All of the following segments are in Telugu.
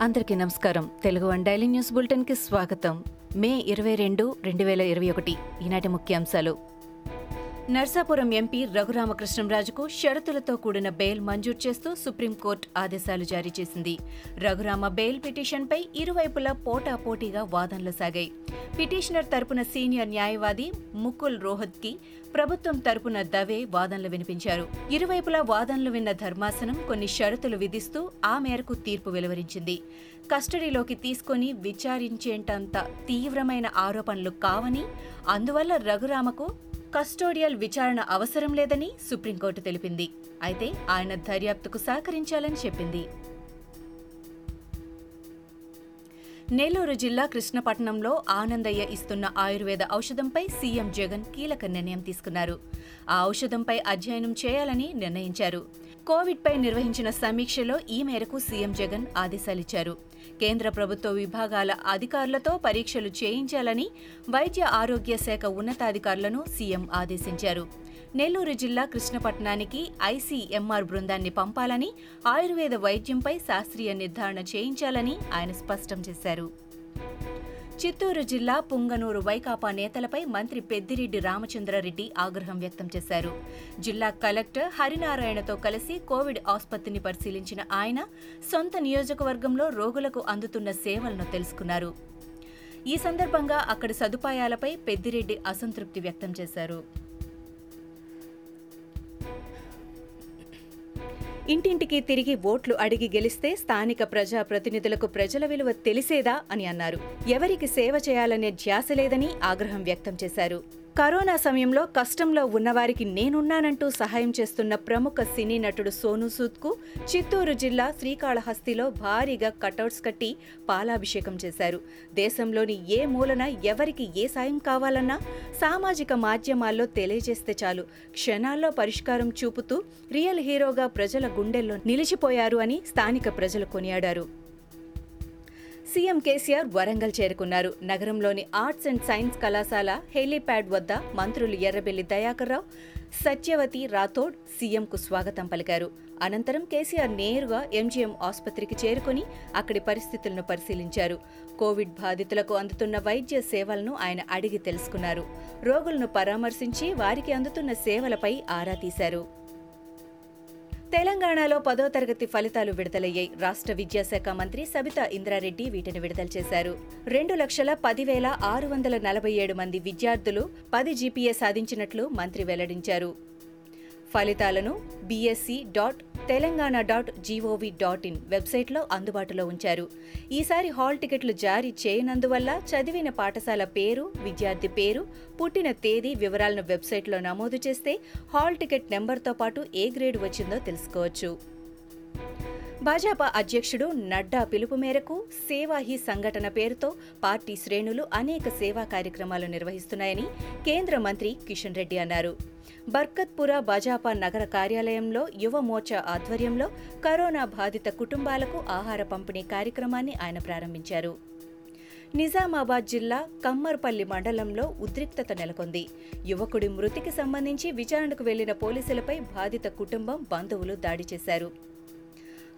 అందరికీ నమస్కారం. తెలుగు వన్ డైలీ న్యూస్ బులెటిన్కి స్వాగతం. మే ఇరవై రెండు రెండు వేల ఇరవై ఒకటి. ఈనాటి ముఖ్యాంశాలు. నర్సాపురం ఎంపీ రఘురామకృష్ణంరాజుకు షరతులతో కూడిన బెయిల్ మంజూరు చేస్తూ సుప్రీంకోర్టు ఆదేశాలు జారీ చేసింది. రఘురామ బెయిల్ పిటిషన్పై ఇరువైపులా పోటాపోటీగా వాదనలు సాగాయి. పిటిషనర్ తరపున సీనియర్ న్యాయవాది ముకుల్ రోహత్కి ప్రభుత్వం తరపున దవే వాదనలు వినిపించారు. ఇరువైపులా వాదనలు విన్న ధర్మాసనం కొన్ని షరతులు విధిస్తూ ఆ మేరకు తీర్పు వెలువరించింది. కస్టడీలోకి తీసుకొని విచారించేంతంత తీవ్రమైన ఆరోపణలు కావని అందువల్ల రఘురామకు కస్టోడియల్ విచారణ అవసరం లేదని సుప్రీంకోర్టు తెలిపింది. అయితే ఆయన దర్యాప్తుకు సహకరించాలని చెప్పింది. నెల్లూరు జిల్లా కృష్ణపట్నంలో ఆనందయ్య ఇస్తున్న ఆయుర్వేద ఔషధంపై సీఎం జగన్ కీలక నిర్ణయం తీసుకున్నారు. ఆ ఔషధంపై అధ్యయనం చేయాలని నిర్ణయించారు. కోవిడ్పై నిర్వహించిన సమీక్షలో ఈ మేరకు సీఎం జగన్ ఆదేశాలిచ్చారు. కేంద్ర ప్రభుత్వ విభాగాల అధికారులతో పరీక్షలు చేయించాలని వైద్య ఆరోగ్య శాఖ ఉన్నతాధికారులను సీఎం ఆదేశించారు. నెల్లూరు జిల్లా కృష్ణపట్నానికి ఐసీఎంఆర్ బృందాన్ని పంపాలని ఆయుర్వేద వైద్యంపై శాస్త్రీయ నిర్ధారణ చేయించాలని ఆయన స్పష్టం చేశారు. చిత్తూరు జిల్లా పుంగనూరు వైకాపా నేతలపై మంత్రి పెద్దిరెడ్డి రామచంద్రారెడ్డి ఆగ్రహం వ్యక్తం చేశారు. జిల్లా కలెక్టర్ హరినారాయణతో కలిసి కోవిడ్ ఆసుపత్రిని పరిశీలించిన ఆయన సొంత నియోజకవర్గంలో రోగులకు అందుతున్న సేవలను తెలుసుకున్నారు. ఈ సందర్భంగా అక్కడి సదుపాయాలపై పెద్దిరెడ్డి అసంతృప్తి వ్యక్తం చేశారు. ఇంటింటికి తిరిగి ఓట్లు అడిగి గెలిస్తే స్థానిక ప్రజా ప్రతినిధులకు ప్రజల విలువ తెలిసేదా అని అన్నారు. ఎవరికి సేవ చేయాలనే ధ్యాస లేదని ఆగ్రహం వ్యక్తం చేశారు. కరోనా సమయంలో కష్టంలో ఉన్నవారికి నేనున్నానంటూ సహాయం చేస్తున్న ప్రముఖ సినీ నటుడు సోను సూద్కు చిత్తూరు జిల్లా శ్రీకాళహస్తిలో భారీగా కటౌట్స్ కట్టి పాలాభిషేకం చేశారు. దేశంలోని ఏ మూలన ఎవరికి ఏ సాయం కావాలన్నా సామాజిక మాధ్యమాల్లో తెలియజేస్తే చాలు. క్షణాల్లో పరిష్కారం చూపుతూ రియల్ హీరోగా ప్రజల గుండెల్లో నిలిచిపోయారు అని స్థానిక ప్రజలు కొనియాడారు. సీఎం కేసీఆర్ వరంగల్ చేరుకున్నారు. నగరంలోని ఆర్ట్స్ అండ్ సైన్స్ కళాశాల హెలీప్యాడ్ వద్ద మంత్రులు ఎర్రబెల్లి దయాకర్రావు సత్యవతి రాథోడ్ సీఎంకు స్వాగతం పలికారు. అనంతరం కేసీఆర్ నేరుగా ఎంజీఎం ఆసుపత్రికి చేరుకుని అక్కడి పరిస్థితులను పరిశీలించారు. కోవిడ్ బాధితులకు అందుతున్న వైద్య సేవలను ఆయన అడిగి తెలుసుకున్నారు. రోగులను పరామర్శించి వారికి అందుతున్న సేవలపై ఆరా తీశారు. తెలంగాణలో పదో తరగతి ఫలితాలు విడుదలయ్యాయి. రాష్ట్ర విద్యాశాఖ మంత్రి సబితా ఇంద్రారెడ్డి వీటిని విడుదల చేశారు. రెండు లక్షల పదివేల ఆరు వందల నలభై ఏడు మంది విద్యార్థులు పది జీపీఏ సాధించినట్లు మంత్రి వెల్లడించారు. ఫలితాలను BSE dot Telangana dot GOV dot in వెబ్సైట్లో అందుబాటులో ఉంచారు. ఈసారి హాల్ టికెట్లు జారీ చేయనందువల్ల చదివిన పాఠశాల పేరు విద్యార్థి పేరు పుట్టిన తేదీ వివరాలను వెబ్సైట్లో నమోదు చేస్తే హాల్ టికెట్ నెంబర్తో పాటు ఏ గ్రేడ్ వచ్చిందో తెలుసుకోవచ్చు. భాజపా అధ్యక్షుడు నడ్డా పిలుపు మేరకు సేవా హీ సంఘటన పేరుతో పార్టీ శ్రేణులు అనేక సేవా కార్యక్రమాలు నిర్వహిస్తున్నాయని కేంద్ర మంత్రి కిషన్ రెడ్డి అన్నారు. బర్కత్పుర భాజపా నగర కార్యాలయంలో యువ మోర్చా ఆధ్వర్యంలో కరోనా బాధిత కుటుంబాలకు ఆహార పంపిణీ కార్యక్రమాన్ని ఆయన ప్రారంభించారు. నిజామాబాద్ జిల్లా కమ్మర్పల్లి మండలంలో ఉద్రిక్తత నెలకొంది. యువకుడి మృతికి సంబంధించి విచారణకు వెళ్ళిన పోలీసులపై బాధిత కుటుంబం బంధువులు దాడి చేశారు.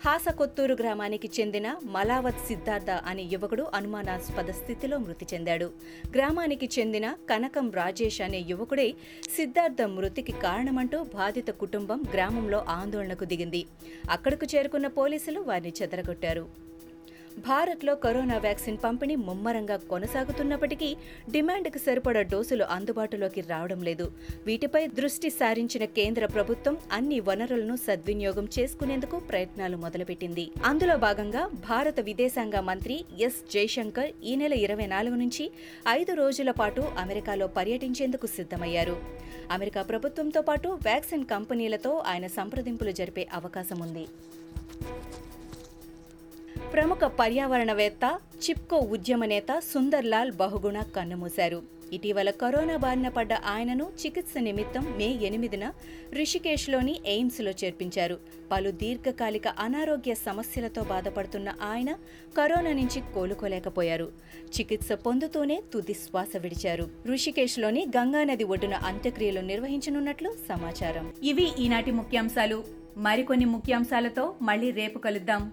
హాసకొత్తూరు గ్రామానికి చెందిన మలావత్ సిద్ధార్థ అనే యువకుడు అనుమానాస్పద స్థితిలో మృతి చెందాడు. గ్రామానికి చెందిన కనకం రాజేష్ అనే యువకుడే సిద్ధార్థ మృతికి కారణమంటూ బాధిత కుటుంబం గ్రామంలో ఆందోళనకు దిగింది. అక్కడకు చేరుకున్న పోలీసులు వారిని చెదరగొట్టారు. భారత్లో కరోనా వ్యాక్సిన్ పంపిణీ ముమ్మరంగా కొనసాగుతున్నప్పటికీ డిమాండ్కు సరిపడా డోసులు అందుబాటులోకి రావడం లేదు. వీటిపై దృష్టి సారించిన కేంద్ర ప్రభుత్వం అన్ని వనరులను సద్వినియోగం చేసుకునేందుకు ప్రయత్నాలు మొదలుపెట్టింది. అందులో భాగంగా భారత విదేశాంగ మంత్రి ఎస్ జైశంకర్ ఈ నెల ఇరవై నాలుగు నుంచి ఐదు రోజుల పాటు అమెరికాలో పర్యటించేందుకు సిద్ధమయ్యారు. అమెరికా ప్రభుత్వంతో పాటు వ్యాక్సిన్ కంపెనీలతో ఆయన సంప్రదింపులు జరిపే అవకాశం ఉంది. ప్రముఖ పర్యావరణవేత్త చిప్కో ఉద్యమ నేత సుందర్లాల్ బహుగుణ కన్నుమూశారు. ఇటీవల కరోనా బారిన పడ్డ ఆయనను చికిత్స నిమిత్తం మే ఎనిమిదిన రిషికేష్లోని ఎయిమ్స్లో చేర్పించారు. పలు దీర్ఘకాలిక అనారోగ్య సమస్యలతో బాధపడుతున్న ఆయన కరోనా నుంచి కోలుకోలేకపోయారు. చికిత్స పొందుతూనే తుది శ్వాస విడిచారు. ఋషికేశ్లోని గంగానది ఒడ్డున అంత్యక్రియలు నిర్వహించనున్నట్లు సమాచారం. ఇవి ఈనాటి ముఖ్యాంశాలు. మరికొన్ని ముఖ్యాంశాలతో మళ్ళీ రేపు కలుద్దాం.